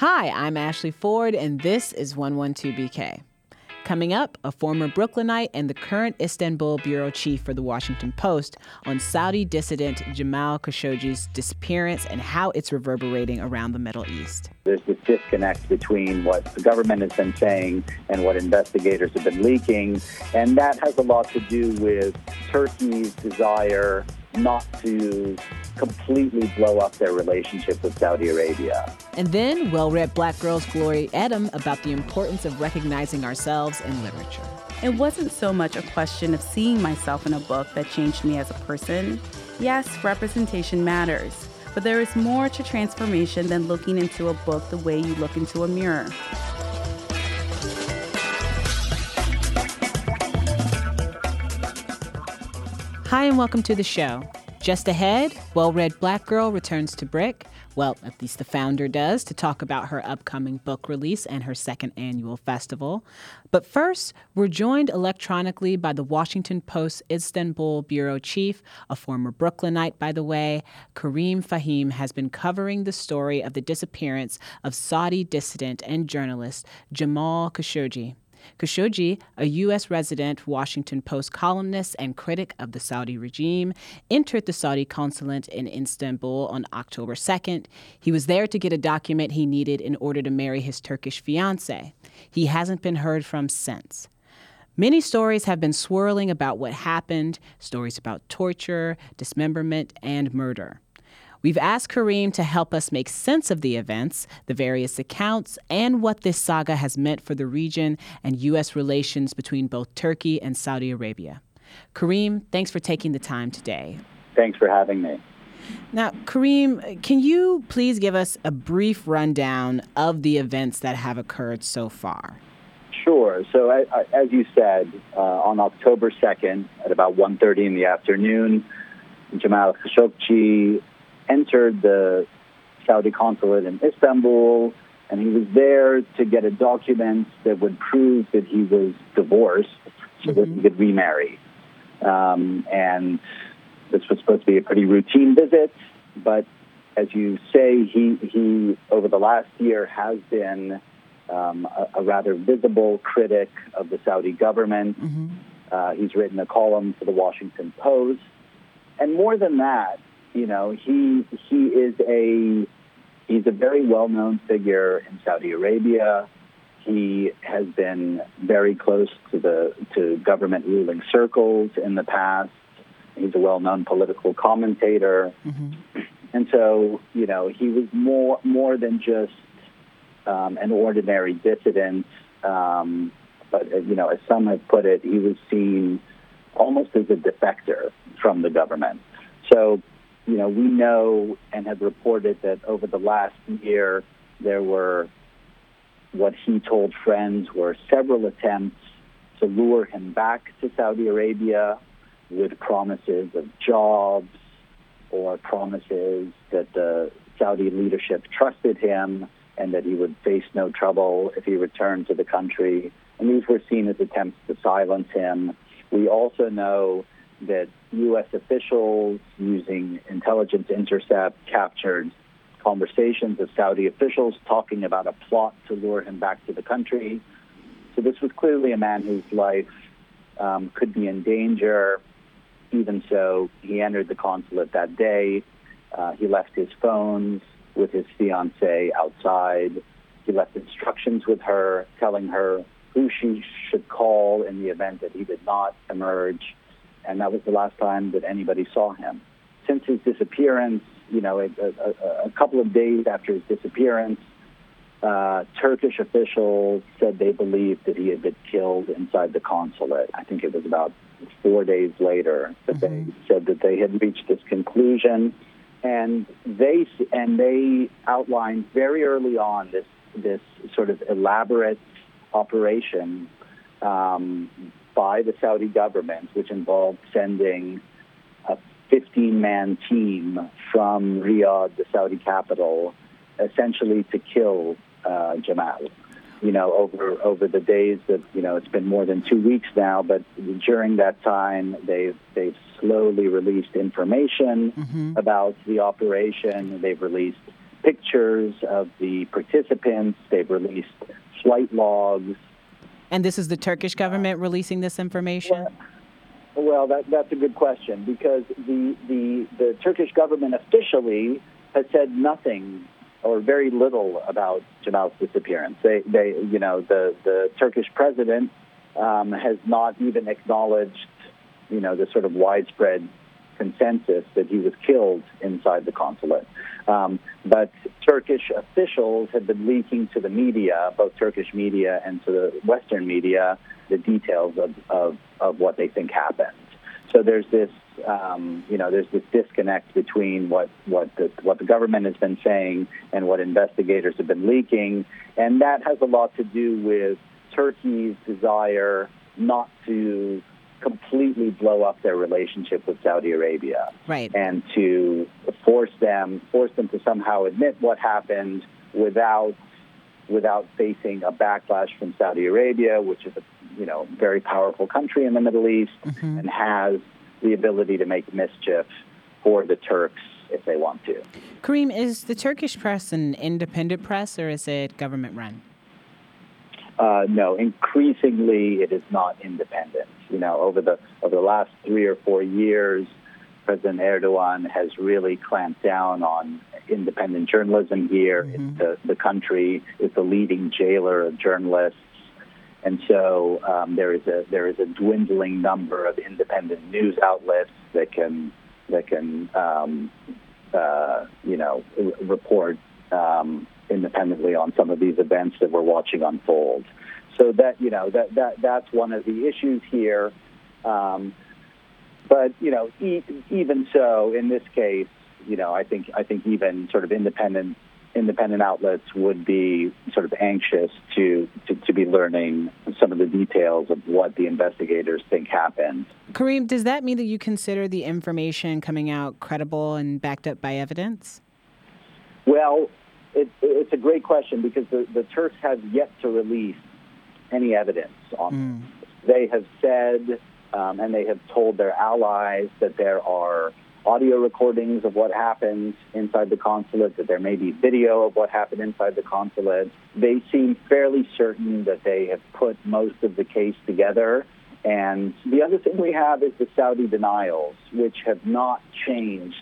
Hi, I'm Ashley Ford, and this is 112BK. Coming up, a former Brooklynite and the current Istanbul bureau chief for the Washington Post on Saudi dissident Jamal Khashoggi's disappearance and how it's reverberating around the Middle East. There's this disconnect between what the government has been saying and what investigators have been leaking, and that has a lot to do with Turkey's desire not to completely blow up their relationship with Saudi Arabia. And then, well read black girls Glory Edim about the importance of recognizing ourselves in literature. It wasn't so much a question of seeing myself in a book that changed me as a person. Yes, representation matters, but there is more to transformation than looking into a book the way you look into a mirror. Hi, and welcome to the show. Just ahead, well read black girl returns to BRIC. Well, at least the founder does, to talk about her upcoming book release and her second annual festival. But first, we're joined electronically by the Washington Post Istanbul bureau chief, a former Brooklynite, by the way. Kareem Fahim has been covering the story of the disappearance of Saudi dissident and journalist Jamal Khashoggi. Khashoggi, a U.S. resident, Washington Post columnist, and critic of the Saudi regime, entered the Saudi consulate in Istanbul on October 2nd. He was there to get a document he needed in order to marry his Turkish fiancee. He hasn't been heard from since. Many stories have been swirling about what happened stories about torture, dismemberment, and murder. We've asked Kareem to help us make sense of the events, the various accounts, and what this saga has meant for the region and U.S. relations between both Turkey and Saudi Arabia. Kareem, thanks for taking the time today. Thanks for having me. Now, Kareem, can you please give us a brief rundown of the events that have occurred so far? Sure. So, as you said, uh, on October 2nd at about 1.30 in the afternoon, Jamal Khashoggi entered the Saudi consulate in Istanbul, and he was there to get a document that would prove that he was divorced so mm-hmm. that he mm-hmm. could remarry. Um, and this was supposed to be a pretty routine visit, but as you say, he, he over the last year has been um, a, a, rather visible critic of the Saudi government. Mm-hmm. Uh, he's written a column for the Washington Post. And more than that, you know, he he is a he's a very well known figure in Saudi Arabia. He has been very close to the to government ruling circles in the past. He's a well known political commentator, mm-hmm. and so you know he was more more than just um, an ordinary dissident. Um, but you know, as some have put it, he was seen almost as a defector from the government. So you know, we know and have reported that over the last year there were what he told friends were several attempts to lure him back to Saudi Arabia with promises of jobs or promises that the Saudi leadership trusted him and that he would face no trouble if he returned to the country. And these were seen as attempts to silence him. We also know that U.S. officials using intelligence intercept captured conversations of Saudi officials talking about a plot to lure him back to the country. So this was clearly a man whose life um, could be in danger. Even so, he entered the consulate that day. Uh, he left his phones with his fiancee outside. He left instructions with her, telling her who she should call in the event that he did not emerge and that was the last time that anybody saw him. Since his disappearance, you know, a, a, a couple of days after his disappearance, uh, Turkish officials said they believed that he had been killed inside the consulate. I think it was about four days later that mm-hmm. they said that they had reached this conclusion, and they and they outlined very early on this this sort of elaborate operation um, by the Saudi government, which involved sending a 15 man team from Riyadh, the Saudi capital, essentially to kill uh, Jamal. You know, over over the days that you know, it's been more than two weeks now. But during that time, they've they've slowly released information mm-hmm. about the operation. They've released pictures of the participants. They've released flight logs. And this is the Turkish government releasing this information? Well, well that, that's a good question because the, the, the Turkish government officially has said nothing or very little about Jamal's disappearance. They, they, you know, the, the Turkish president um, has not even acknowledged, you know, the sort of widespread consensus that he was killed inside the consulate. Um, but Turkish officials have been leaking to the media, both Turkish media and to the Western media, the details of, of, of what they think happened. So there's this, um, you know, there's this disconnect between what what the what the government has been saying and what investigators have been leaking, and that has a lot to do with Turkey's desire not to completely blow up their relationship with Saudi Arabia, right? And to force them force them to somehow admit what happened without without facing a backlash from Saudi Arabia, which is a you know very powerful country in the Middle East mm-hmm. and has the ability to make mischief for the Turks if they want to. Kareem, is the Turkish press an independent press or is it government run? Uh, no, increasingly it is not independent. You know, over the over the last three or four years, President Erdogan has really clamped down on independent journalism here. Mm-hmm. The, the country is the leading jailer of journalists. And so um, there is a there is a dwindling number of independent news outlets that can that can um, uh, you know report um, independently on some of these events that we're watching unfold. So that you know that that that's one of the issues here. Um, but you know, e- even so, in this case, you know, I think I think even sort of independent independent outlets would be sort of anxious to, to, to, be learning some of the details of what the investigators think happened. Kareem, does that mean that you consider the information coming out credible and backed up by evidence? Well, it, it's a great question because the, the Turks have yet to release any evidence on mm. They have said um, and they have told their allies that there are audio recordings of what happened inside the consulate, that there may be video of what happened inside the consulate. They seem fairly certain that they have put most of the case together. And the other thing we have is the Saudi denials, which have not changed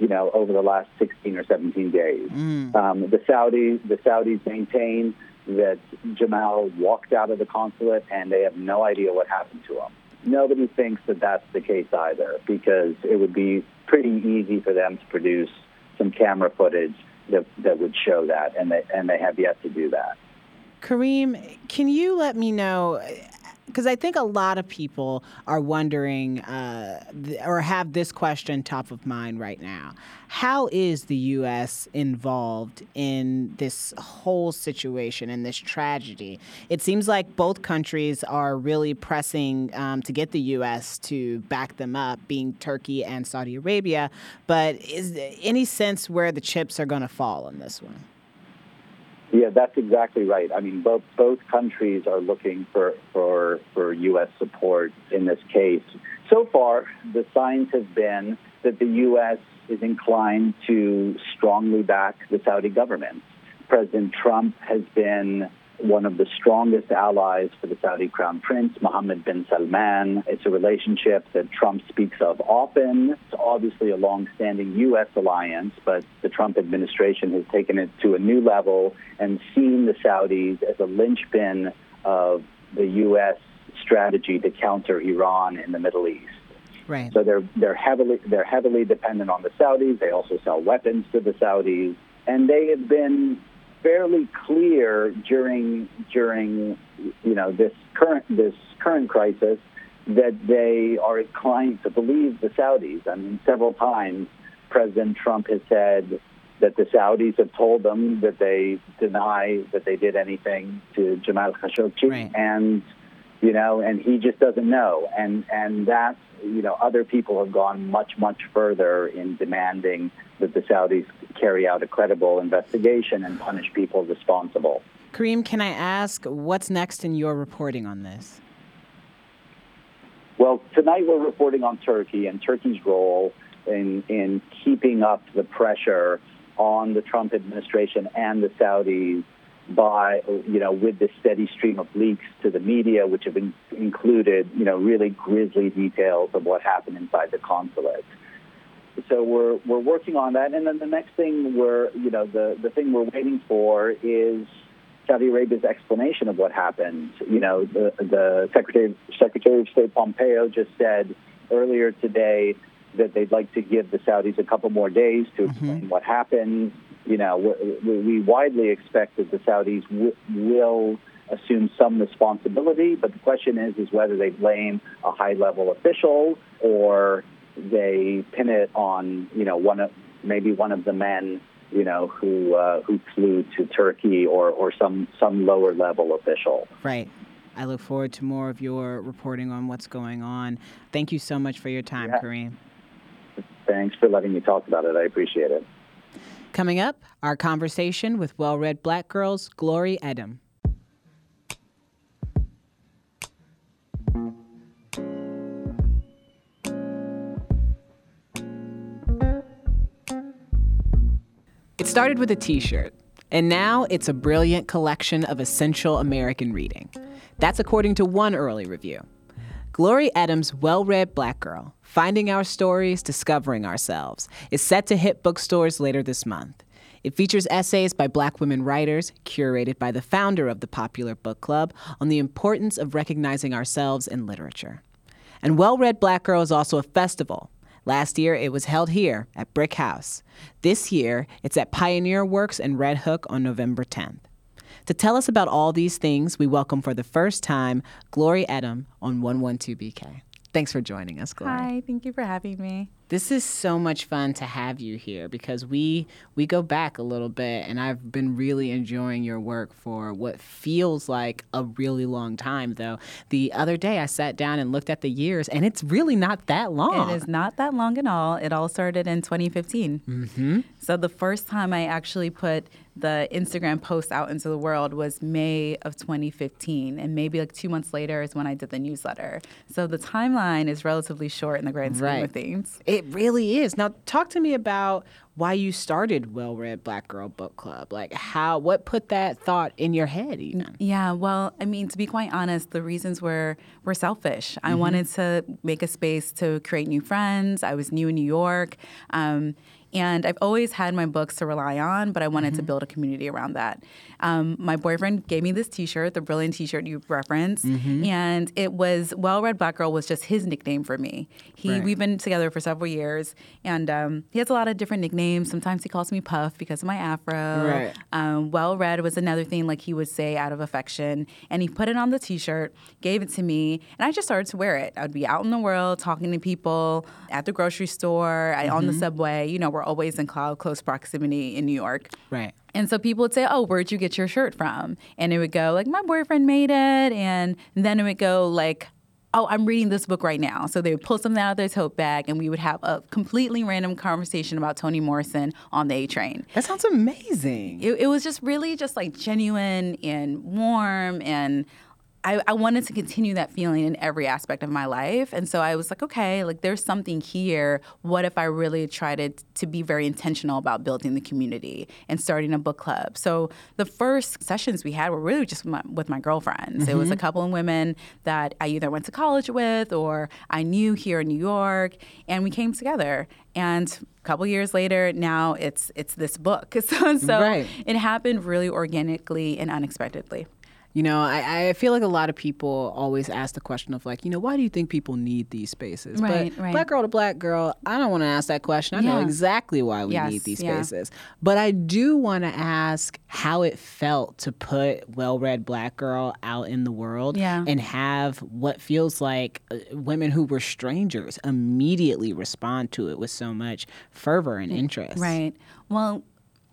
you know, over the last 16 or 17 days. Mm. Um, the Saudis, the Saudis maintain that Jamal walked out of the consulate and they have no idea what happened to him. Nobody thinks that that's the case either because it would be pretty easy for them to produce some camera footage that, that would show that, and they, and they have yet to do that. Kareem, can you let me know because I think a lot of people are wondering uh, th- or have this question top of mind right now. How is the U.S. involved in this whole situation and this tragedy? It seems like both countries are really pressing um, to get the U.S. to back them up, being Turkey and Saudi Arabia. But is there any sense where the chips are going to fall on this one? Yeah, that's exactly right. I mean, both both countries are looking for for for U.S. support in this case. So far, the signs have been that the U.S. is inclined to strongly back the Saudi government. President Trump has been one of the strongest allies for the Saudi Crown Prince, Mohammed bin Salman. It's a relationship that Trump speaks of often. It's obviously a long-standing U.S. alliance, but the Trump administration has taken it to a new level and seen the Saudis as a linchpin of the U.S. strategy to counter Iran in the Middle East. Right. So they're they're heavily they're heavily dependent on the Saudis. They also sell weapons to the Saudis, and they have been fairly clear during during you know this current this current crisis that they are inclined to believe the Saudis. I mean, several times President Trump has said that the Saudis have told them that they deny that they did anything to Jamal Khashoggi, right. and you know, and he just doesn't know, and and that you know, other people have gone much much further in demanding that the Saudis carry out a credible investigation and punish people responsible. Kareem, can I ask what's next in your reporting on this? Well, tonight we're reporting on Turkey and Turkey's role in, in keeping up the pressure on the Trump administration and the Saudis by, you know, with the steady stream of leaks to the media, which have been included, you know, really grisly details of what happened inside the consulate. So we're we're working on that, and then the next thing we're, you know, the the thing we're waiting for is Saudi Arabia's explanation of what happened. You know, the the Secretary Secretary of State Pompeo just said earlier today that they'd like to give the Saudis a couple more days to mm-hmm. explain what happened. You know, we, we widely expect that the Saudis w- will assume some responsibility, but the question is, is whether they blame a high-level official or they pin it on, you know, one of maybe one of the men, you know, who uh, who flew to Turkey or or some some lower level official. Right. I look forward to more of your reporting on what's going on. Thank you so much for your time, Yeah. Kareem. Thanks for letting me talk about it. I appreciate it. Coming up, our conversation with well read black girls Glory Edim. It started with a t shirt, and now it's a brilliant collection of essential American reading. That's according to one early review. Glory Edim's well read black girl, Finding Our Stories, Discovering Ourselves, is set to hit bookstores later this month. It features essays by black women writers, curated by the founder of the popular book club, on the importance of recognizing ourselves in literature. And Well Read Black Girl is also a festival. Last year, it was held here at BRIC House. This year, it's at Pioneer Works in Red Hook on November 10th. To tell us about all these things, we welcome for the first time Glory Edim on 112BK. Thanks for joining us, Glory. Hi, thank you for having me. This is so much fun to have you here because we we go back a little bit and I've been really enjoying your work for what feels like a really long time though. The other day I sat down and looked at the years and it's really not that long. It is not that long at all. It all started in 2015. Mm-hmm. So the first time I actually put the Instagram post out into the world was May of 2015, and maybe like two months later is when I did the newsletter. So the timeline is relatively short in the grand scheme Right. of things. It really is. Now talk to me about why you started Well Read Black Girl Book Club. Like how what put that thought in your head even? Yeah, well, I mean, to be quite honest, the reasons were were selfish. I wanted to make a space to create new friends. I was new in New York. Um, and I've always had my books to rely on, but I wanted to build a community around that. Um, my boyfriend gave me this T-shirt, the brilliant T-shirt you referenced, and it was "Well Read Black Girl" was just his nickname for me. He Right. we've been together for several years, and um, he has a lot of different nicknames. Sometimes he calls me Puff because of my afro. Right. Um, well read was another thing, like he would say out of affection. And he put it on the t shirt, gave it to me, and I just started to wear it. I would be out in the world talking to people at the grocery store, I, on the subway. You know, we're always in cloud close proximity in New York. Right. And so people would say, "Oh, where'd you get your shirt from?" And it would go like, "My boyfriend made it," and then it would go like. Oh, I'm reading this book right now. So they would pull something out of their tote bag, and we would have a completely random conversation about Toni Morrison on the A train That sounds amazing. it, it was just really just like genuine and warm and I, I wanted to continue that feeling in every aspect of my life. And so i was like okay like there's something here. What if i really tried to, to be very intentional about building the community and starting a book club? So the first sessions we had were really just with my, with my girlfriends. It was a mm-hmm. couple of women that i either went to college with or i knew here in new york and we came together. And a couple years later now it's it's this book. So, so Right. it happened really organically and unexpectedly You know, I, I feel like a lot of people always ask the question of like, you know, why do you think people need these spaces? Right, but right. black girl to black girl, I don't want to ask that question. I know exactly why we Yes, need these yeah. spaces. But I do want to ask how it felt to put well-read black girl out in the world Yeah. and have what feels like uh, women who were strangers immediately respond to it with so much fervor and interest. Right. Well,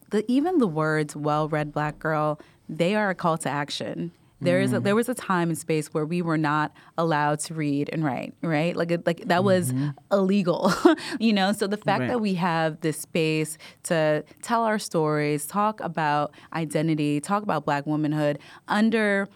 the, even the words "well read black girl" they are a call to action. There is a, there mm. was a time and space where we were not allowed to read and write, right? Like like that was mm-hmm. illegal, you know. So the fact Right. that we have this space to tell our stories, talk about identity, talk about Black womanhood under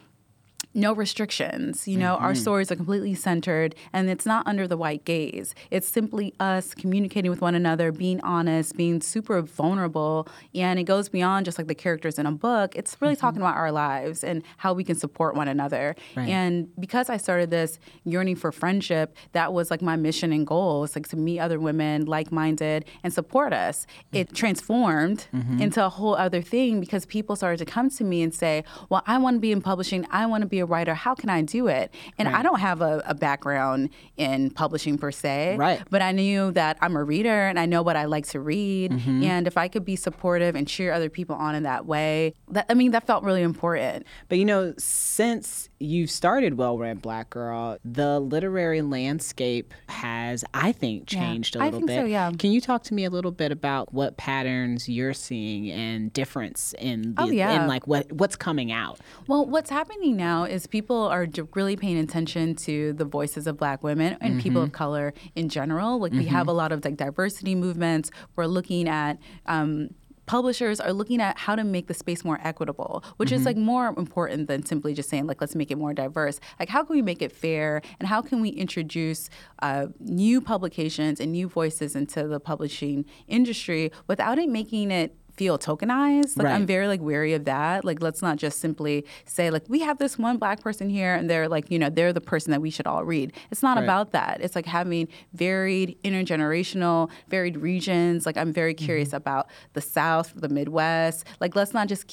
no restrictions. You know, mm-hmm. our stories are completely centered and it's not under the white gaze. It's simply us communicating with one another, being honest, being super vulnerable. And it goes beyond just like the characters in a book. It's really mm-hmm. talking about our lives and how we can support one another. Right. And because I started this yearning for friendship, that was like my mission and goal. It's like to meet other women like minded and support us. It mm. transformed mm-hmm. into a whole other thing because people started to come to me and say, Well, I want to be in publishing. I want to be a writer. How can I do it? And right. I don't have a, a, background in publishing per se. Right. But I knew that I'm a reader and I know what I like to read. Mm-hmm. And if I could be supportive and cheer other people on in that way, that I mean, that felt really important. But you know, since you started Well Read Black Girl, the literary landscape has, I think, changed yeah, a little bit. So, yeah. Can you talk to me a little bit about what patterns you're seeing and difference in the, oh, yeah. in like what what's coming out? Well, what's happening now is people are really paying attention to the voices of Black women and mm-hmm. people of color in general. Like mm-hmm. we have mm-hmm. a lot of like diversity movements. We're looking at um, publishers are looking at how to make the space more equitable, which mm-hmm. is like more important than simply just saying like let's make it more diverse. Like how can we make it fair, and how can we introduce uh, new publications and new voices into the publishing industry without it making it feel tokenized. Like right. I'm very like wary of that. Like let's not just simply say like we have this one black person here and they're like, you know, they're the person that we should all read. It's not right. about that. It's like having varied intergenerational, varied regions. Like I'm very curious mm-hmm. about the South, the Midwest. Like let's not just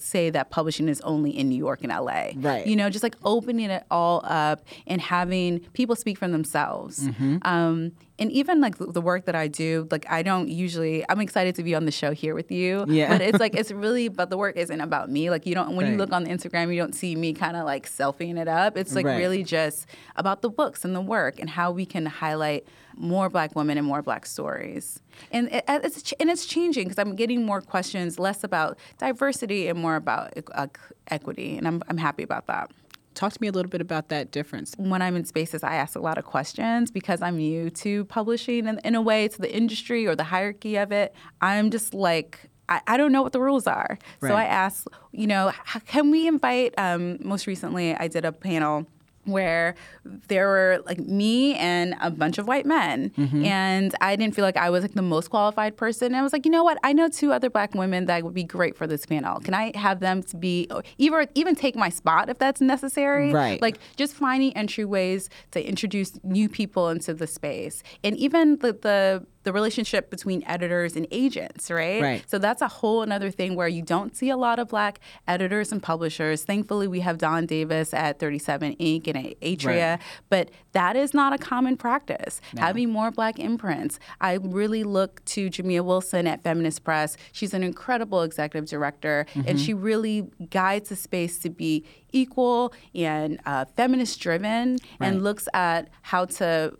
say that publishing is only in New York and LA. Right. You know, just like opening it all up and having people speak for themselves. Mm-hmm. Um, and even like the work that I do, like I don't usually. I'm excited to be on the show here with you. Yeah. But it's like it's really, but the work isn't about me. Like you don't when right. you look on the Instagram, you don't see me kind of like selfieing it up. It's like right. really just about the books and the work and how we can highlight more Black women and more Black stories. And it, it's and it's changing because I'm getting more questions, less about diversity and more about uh, equity, and I'm I'm happy about that. Talk to me a little bit about that difference. When I'm in spaces, I ask a lot of questions because I'm new to publishing and in a way to the industry or the hierarchy of it. I'm just like, I, I don't know what the rules are. Right. So I ask, you know, can we invite, um, most recently, I did a panel where there were like me and a bunch of white men. Mm-hmm. and i didn't feel like i was like the most qualified person. And i was like you know what? I know two other black women that would be great for this panel. Can i have them to be either even take my spot if that's necessary? Right. Like just finding entryways to introduce new people into the space. And even the, the the relationship between editors and agents, right? Right. So that's a whole another thing where you don't see a lot of black editors and publishers. Thankfully, we have Dawn Davis at 37 Ink. and Atria, right. but that is not a common practice. No. Having more black imprints. I really look to Jamia Wilson at Feminist Press. She's an incredible executive director, mm-hmm. and she really guides the space to be equal and uh, feminist driven right. and looks at how to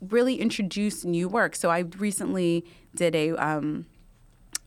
really introduce new work. So I recently did a um,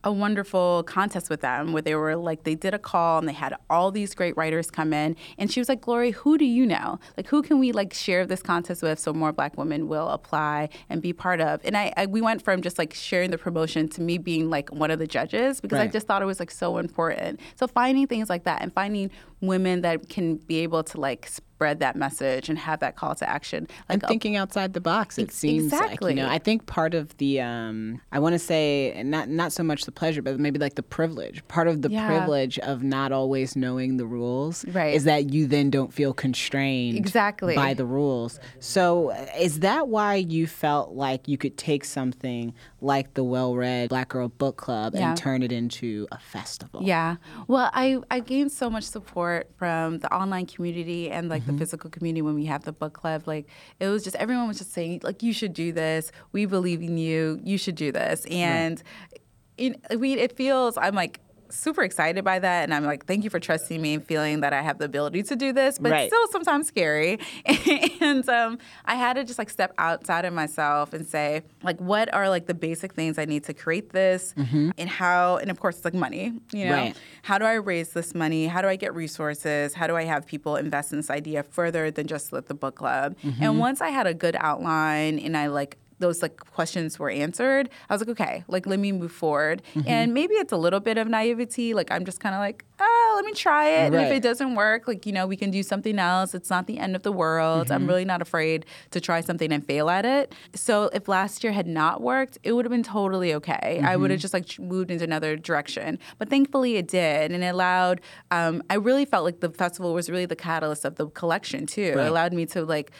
a wonderful contest with them where they were like they did a call and they had all these great writers come in and she was like glory who do you know like who can we like share this contest with so more black women will apply and be part of and i, I we went from just like sharing the promotion to me being like one of the judges because right. i just thought it was like so important so finding things like that and finding women that can be able to like spread that message and have that call to action. Like and thinking outside the box, it seems exactly. like you know. I think part of the um, I want to say not not so much the pleasure, but maybe like the privilege. Part of the yeah. privilege of not always knowing the rules right. is that you then don't feel constrained exactly by the rules. So is that why you felt like you could take something like the well-read Black Girl Book Club yeah. and turn it into a festival? Yeah. Well, I I gained so much support from the online community and like mm-hmm. the physical community when we have the book club. Like it was just everyone was just saying like you should do this. We believe in you. You should do this. And right. it, I mean, it feels I'm like super excited by that. And I'm like, thank you for trusting me and feeling that I have the ability to do this, but right. still sometimes scary. and um, I had to just like step outside of myself and say, like, what are like the basic things I need to create this mm-hmm. and how, and of course, it's like money, you know, right. how do I raise this money? How do I get resources? How do I have people invest in this idea further than just with the book club? Mm-hmm. And once I had a good outline and I like those like questions were answered, I was like, okay, like let me move forward. Mm-hmm. And maybe it's a little bit of naivety. Like I'm just kind of like, oh, let me try it. And if it doesn't work, like, you know, we can do something else. It's not the end of the world. I'm really not afraid to try something and fail at it. So if last year had not worked, it would have been totally okay. I would have just like moved into another direction. But thankfully it did. And it allowed, um, I really felt like the festival was really the catalyst of the collection too. It allowed me to like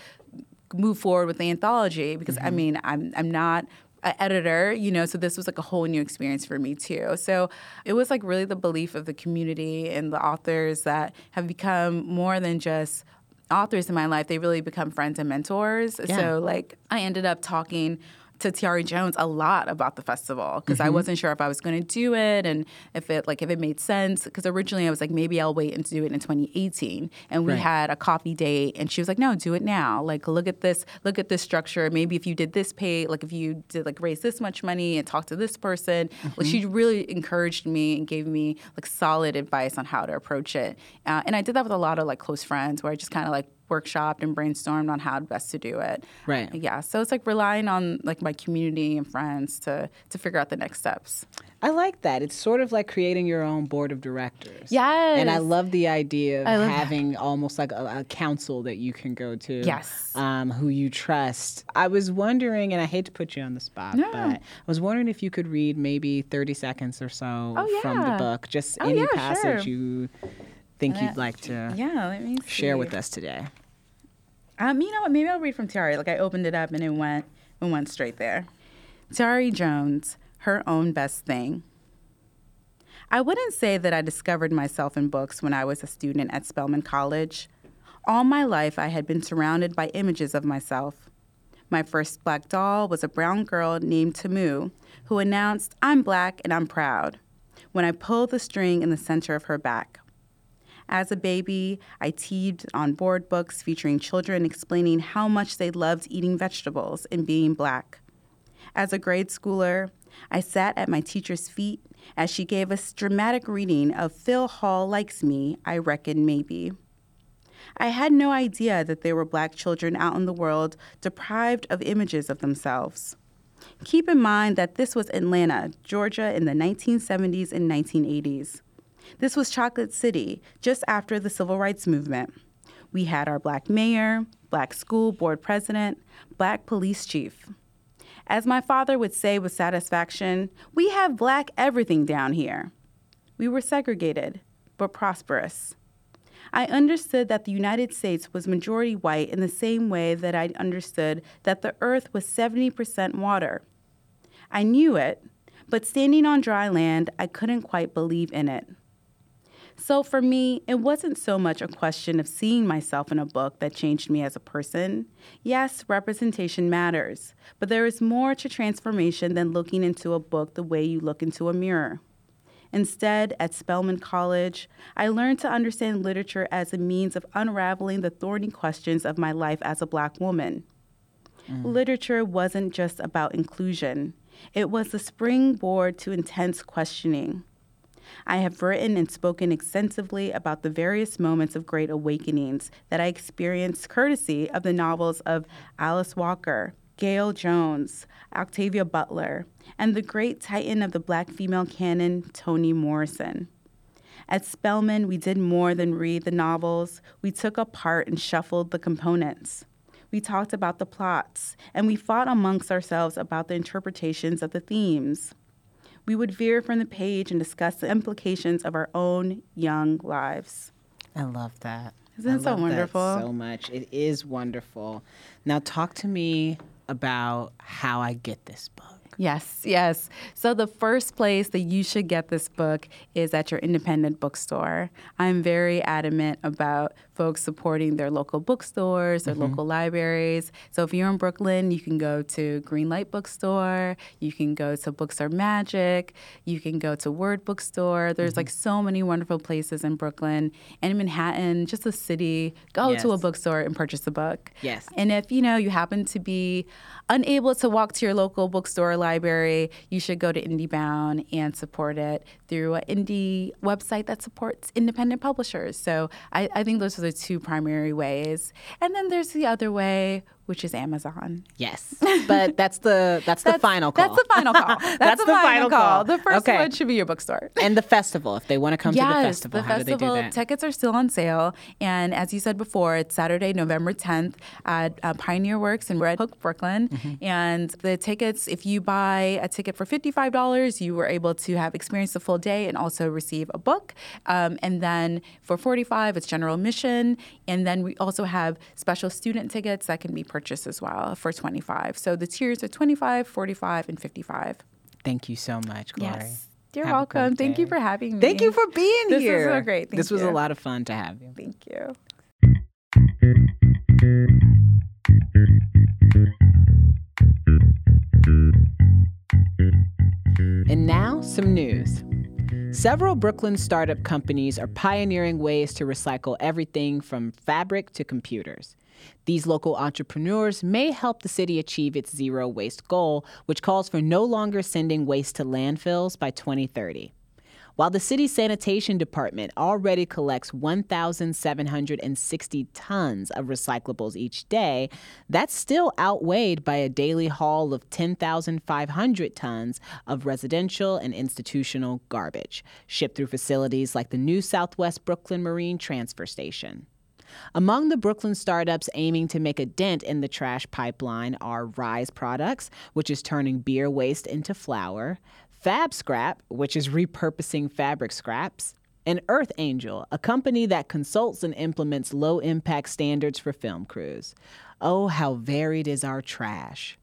move forward with the anthology because I mm-hmm. mean I'm I'm not an editor, you know, so this was like a whole new experience for me too. So it was like really the belief of the community and the authors that have become more than just authors in my life. They really become friends and mentors. Yeah. So like I ended up talking to Tayari Jones a lot about the festival because I wasn't sure if I was going to do it and if it like if it made sense because originally I was like maybe I'll wait and do it in 2018 and we Right. had a coffee date and she was like no do it now. Like look at this look at this structure. Maybe if you did this pay like if you did like raise this much money and talk to this person. Like she really encouraged me and gave me like solid advice on how to approach it. Uh, and I did that with a lot of like close friends where I just kind of like workshopped and brainstormed on how best to do it Right. yeah so it's like relying on like my community and friends to to figure out the next steps I like that. It's sort of like creating your own board of directors. Yes. And I love the idea of love that. having almost like a, a council that you can go to. Yes. Um, who you trust. I was wondering, and I hate to put you on the spot, No. but I was wondering if you could read maybe 30 seconds or so Oh, from the book. Just Oh, any yeah, passage sure. you think you'd like to yeah let me share with us today. Um, you know what? Maybe I'll read from Tayari. Like I opened it up and it went it went straight there. Tayari Jones, her own best thing. I wouldn't say that I discovered myself in books when I was a student at Spelman College. All my life, I had been surrounded by images of myself. My first black doll was a brown girl named Tamu, who announced, I'm black and I'm proud, when I pulled the string in the center of her back. As a baby, I teed on board books featuring children explaining how much they loved eating vegetables and being black. As a grade schooler, I sat at my teacher's feet as she gave us dramatic reading of Phil Hall Likes Me, I Reckon Maybe. I had no idea that there were black children out in the world deprived of images of themselves. Keep in mind that this was Atlanta, Georgia in the 1970s and 1980s. This was Chocolate City, just after the Civil Rights Movement. We had our black mayor, black school board president, black police chief. As my father would say with satisfaction, we have black everything down here. We were segregated, but prosperous. I understood that the United States was majority white in the same way that I understood that the earth was 70% water. I knew it, but standing on dry land, I couldn't quite believe in it. So for me, it wasn't so much a question of seeing myself in a book that changed me as a person. Yes, representation matters, but there is more to transformation than looking into a book the way you look into a mirror. Instead, at Spelman College, I learned to understand literature as a means of unraveling the thorny questions of my life as a black woman. Mm. Literature wasn't just about inclusion, it was the springboard to intense questioning. I have written and spoken extensively about the various moments of great awakenings that I experienced courtesy of the novels of Alice Walker, Gayl Jones, Octavia Butler, and the great titan of the black female canon, Toni Morrison. At Spelman, we did more than read the novels, we took apart and shuffled the components. We talked about the plots, and we fought amongst ourselves about the interpretations of the themes we would veer from the page and discuss the implications of our own young lives. I love that. Isn't it so love that wonderful? so much. It is wonderful. Now, talk to me about how I get this book. Yes, yes. So the first place that you should get this book is at your independent bookstore. I'm very adamant about folks supporting their local bookstores, their mm-hmm. local libraries. So if you're in Brooklyn, you can go to Greenlight Bookstore, you can go to Books Are Magic, you can go to Word Bookstore. There's mm-hmm. like so many wonderful places in Brooklyn and in Manhattan, just a city. Go to a bookstore and purchase a book. Yes. And if you know you happen to be unable to walk to your local bookstore or library, you should go to IndieBound and support it through an indie website that supports independent publishers. So I, I think those are the two primary ways. And then there's the other way, which is Amazon. Yes, but that's the that's, that's the final call. That's the final call. That's, that's the, the, final, call. call. The first okay. one should be your bookstore. and the festival, if they want to come yes, to the festival, the how festival do they do that? tickets are still on sale, and as you said before, it's Saturday, November 10th at uh, Pioneer Works in Red Hook, Brooklyn. Mm-hmm. And the tickets, if you buy a ticket for fifty-five dollars, you were able to have experience the full day and also receive a book. Um, and then for forty-five, it's general admission, and then we also have special student tickets that can be purchased as well for 25. So the tiers are 25, 45, and 55. Thank you so much, Glory. Yes. You're Have welcome. Thank you for having me. Thank you for being this here. This was so great. Thank this you. was a lot of fun to have you. Thank you. And now, some news. Several Brooklyn startup companies are pioneering ways to recycle everything from fabric to computers. These local entrepreneurs may help the city achieve its zero waste goal, which calls for no longer sending waste to landfills by 2030. While the city sanitation department already collects 1,760 tons of recyclables each day, that's still outweighed by a daily haul of 10,500 tons of residential and institutional garbage shipped through facilities like the new Southwest Brooklyn Marine Transfer Station. Among the Brooklyn startups aiming to make a dent in the trash pipeline are Rise Products, which is turning beer waste into flour, Fab Scrap, which is repurposing fabric scraps, and Earth Angel, a company that consults and implements low impact standards for film crews. Oh, how varied is our trash.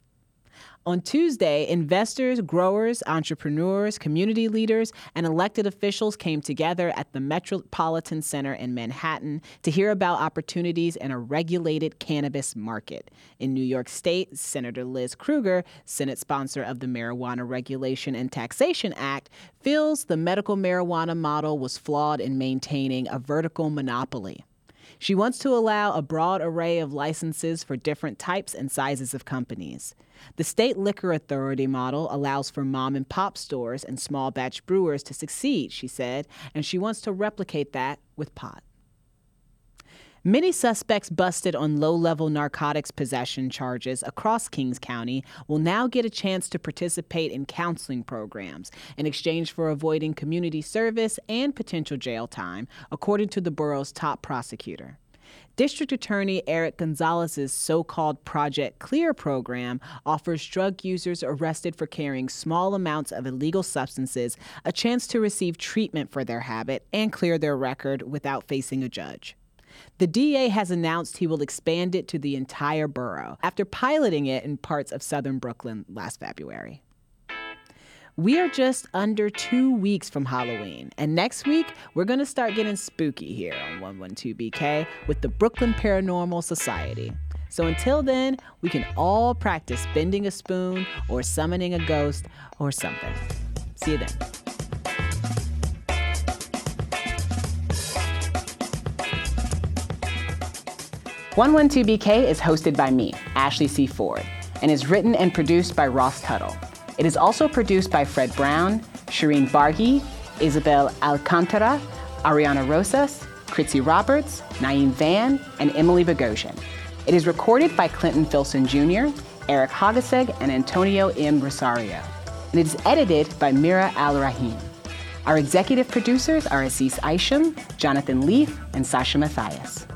On Tuesday, investors, growers, entrepreneurs, community leaders, and elected officials came together at the Metropolitan Center in Manhattan to hear about opportunities in a regulated cannabis market. In New York State, Senator Liz Krueger, Senate sponsor of the Marijuana Regulation and Taxation Act, feels the medical marijuana model was flawed in maintaining a vertical monopoly. She wants to allow a broad array of licenses for different types and sizes of companies. The state liquor authority model allows for mom and pop stores and small batch brewers to succeed, she said, and she wants to replicate that with pot. Many suspects busted on low level narcotics possession charges across Kings County will now get a chance to participate in counseling programs in exchange for avoiding community service and potential jail time, according to the borough's top prosecutor. District Attorney Eric Gonzalez's so called Project Clear program offers drug users arrested for carrying small amounts of illegal substances a chance to receive treatment for their habit and clear their record without facing a judge. The DA has announced he will expand it to the entire borough after piloting it in parts of southern Brooklyn last February. We are just under two weeks from Halloween, and next week we're going to start getting spooky here on 112BK with the Brooklyn Paranormal Society. So until then, we can all practice bending a spoon or summoning a ghost or something. See you then. 112BK is hosted by me, Ashley C. Ford, and is written and produced by Ross Tuttle. It is also produced by Fred Brown, Shireen Bargi, Isabel Alcantara, Ariana Rosas, Kritzy Roberts, Naeem Van, and Emily Bogosian. It is recorded by Clinton Filson Jr., Eric Hogaseg, and Antonio M. Rosario. And it is edited by Mira Al Rahim. Our executive producers are Aziz Isham, Jonathan Leaf, and Sasha Matthias.